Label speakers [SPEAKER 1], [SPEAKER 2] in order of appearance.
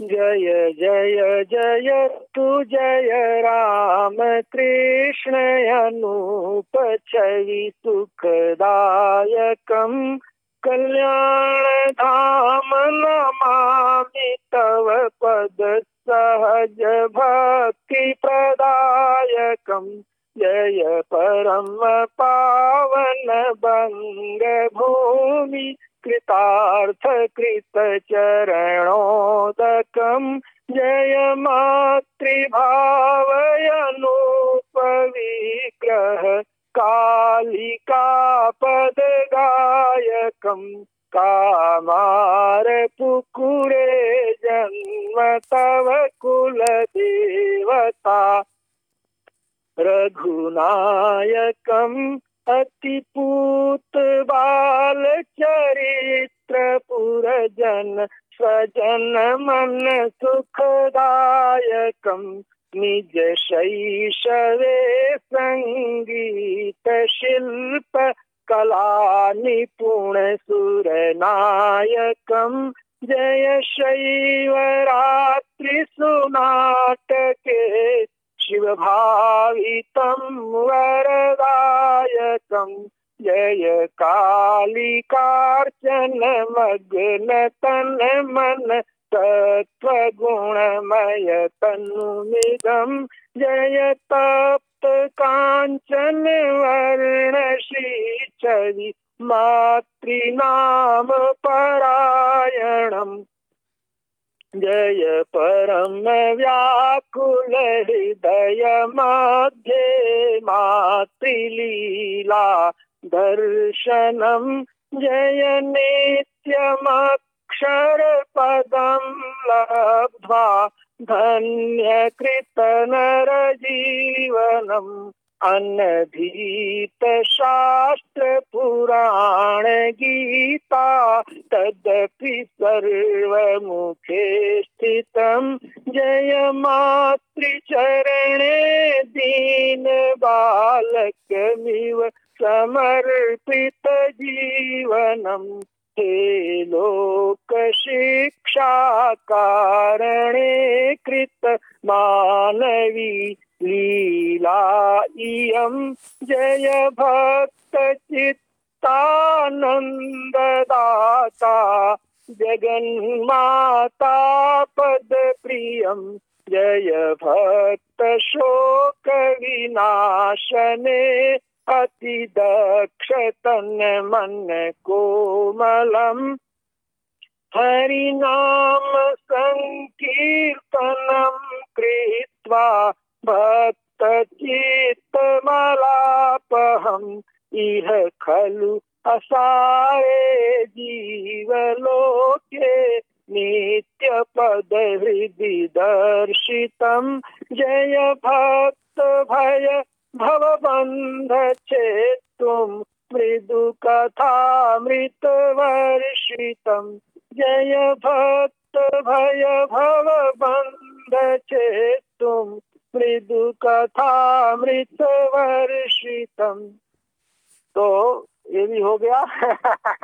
[SPEAKER 1] जय जय जय तु जय राम कृष्ण छवि सुखदायकम् कल्याणधाम नमामि तव पद सहज भक्ति प्रदायकम् जय परम पावन भूमि कृतार्थ कृत चरणोदकम् जय मातृभावयनूपविग्रह कालिकापदगायकम् कामारपुकुरे जन्म तव कुलदेवता रघुनायकम् अतिपूत बालचरित्र पुरजन स्वजन मन सुखदायकम्। निज शैशवे सङ्गीत शिल्प कला निपुण सुरनायकम्। जय शैवरात्रि सुनाटके शिवभावितं वरदायकम् जय कालिकार्चन मग्न तन मन, तत्त्वगुणमय तन्नुमिदं जय तप्त काञ्चन वर्ण श्रीचरि मातृनाम परायणम्। जय परम व्याकुल हृदय मध्ये मातृलीला दर्शनम् जय नित्यमक्षर पदं लब्ध्वा पुराण गीता तदपि सर्वमुखे मातृचरणे दीन बालकमिव समर्पित जीवनम् हे लोकशिक्षा कारणे कृत मानवी लीला इयं। जय भक्तचित्तानन्ददाता जगन्माता पदप्रियं जय भक्तशोकविनाशने अतिदक्षतन मन कोमलम् हरिनाम सङ्कीर्तनं कृत्वा भक्त भक्तचित्तमलापहम्। इह खलु असारे जीवलोके नित्यपदहृदि दर्शितं। जय भक्त भय भवबन्ध चेतुं मृदुकथामृतवर्षितं। जय भक्त भय भवबन्ध चेतुं मृदुकथामृतवर्षितम् तो ये भी हो गया।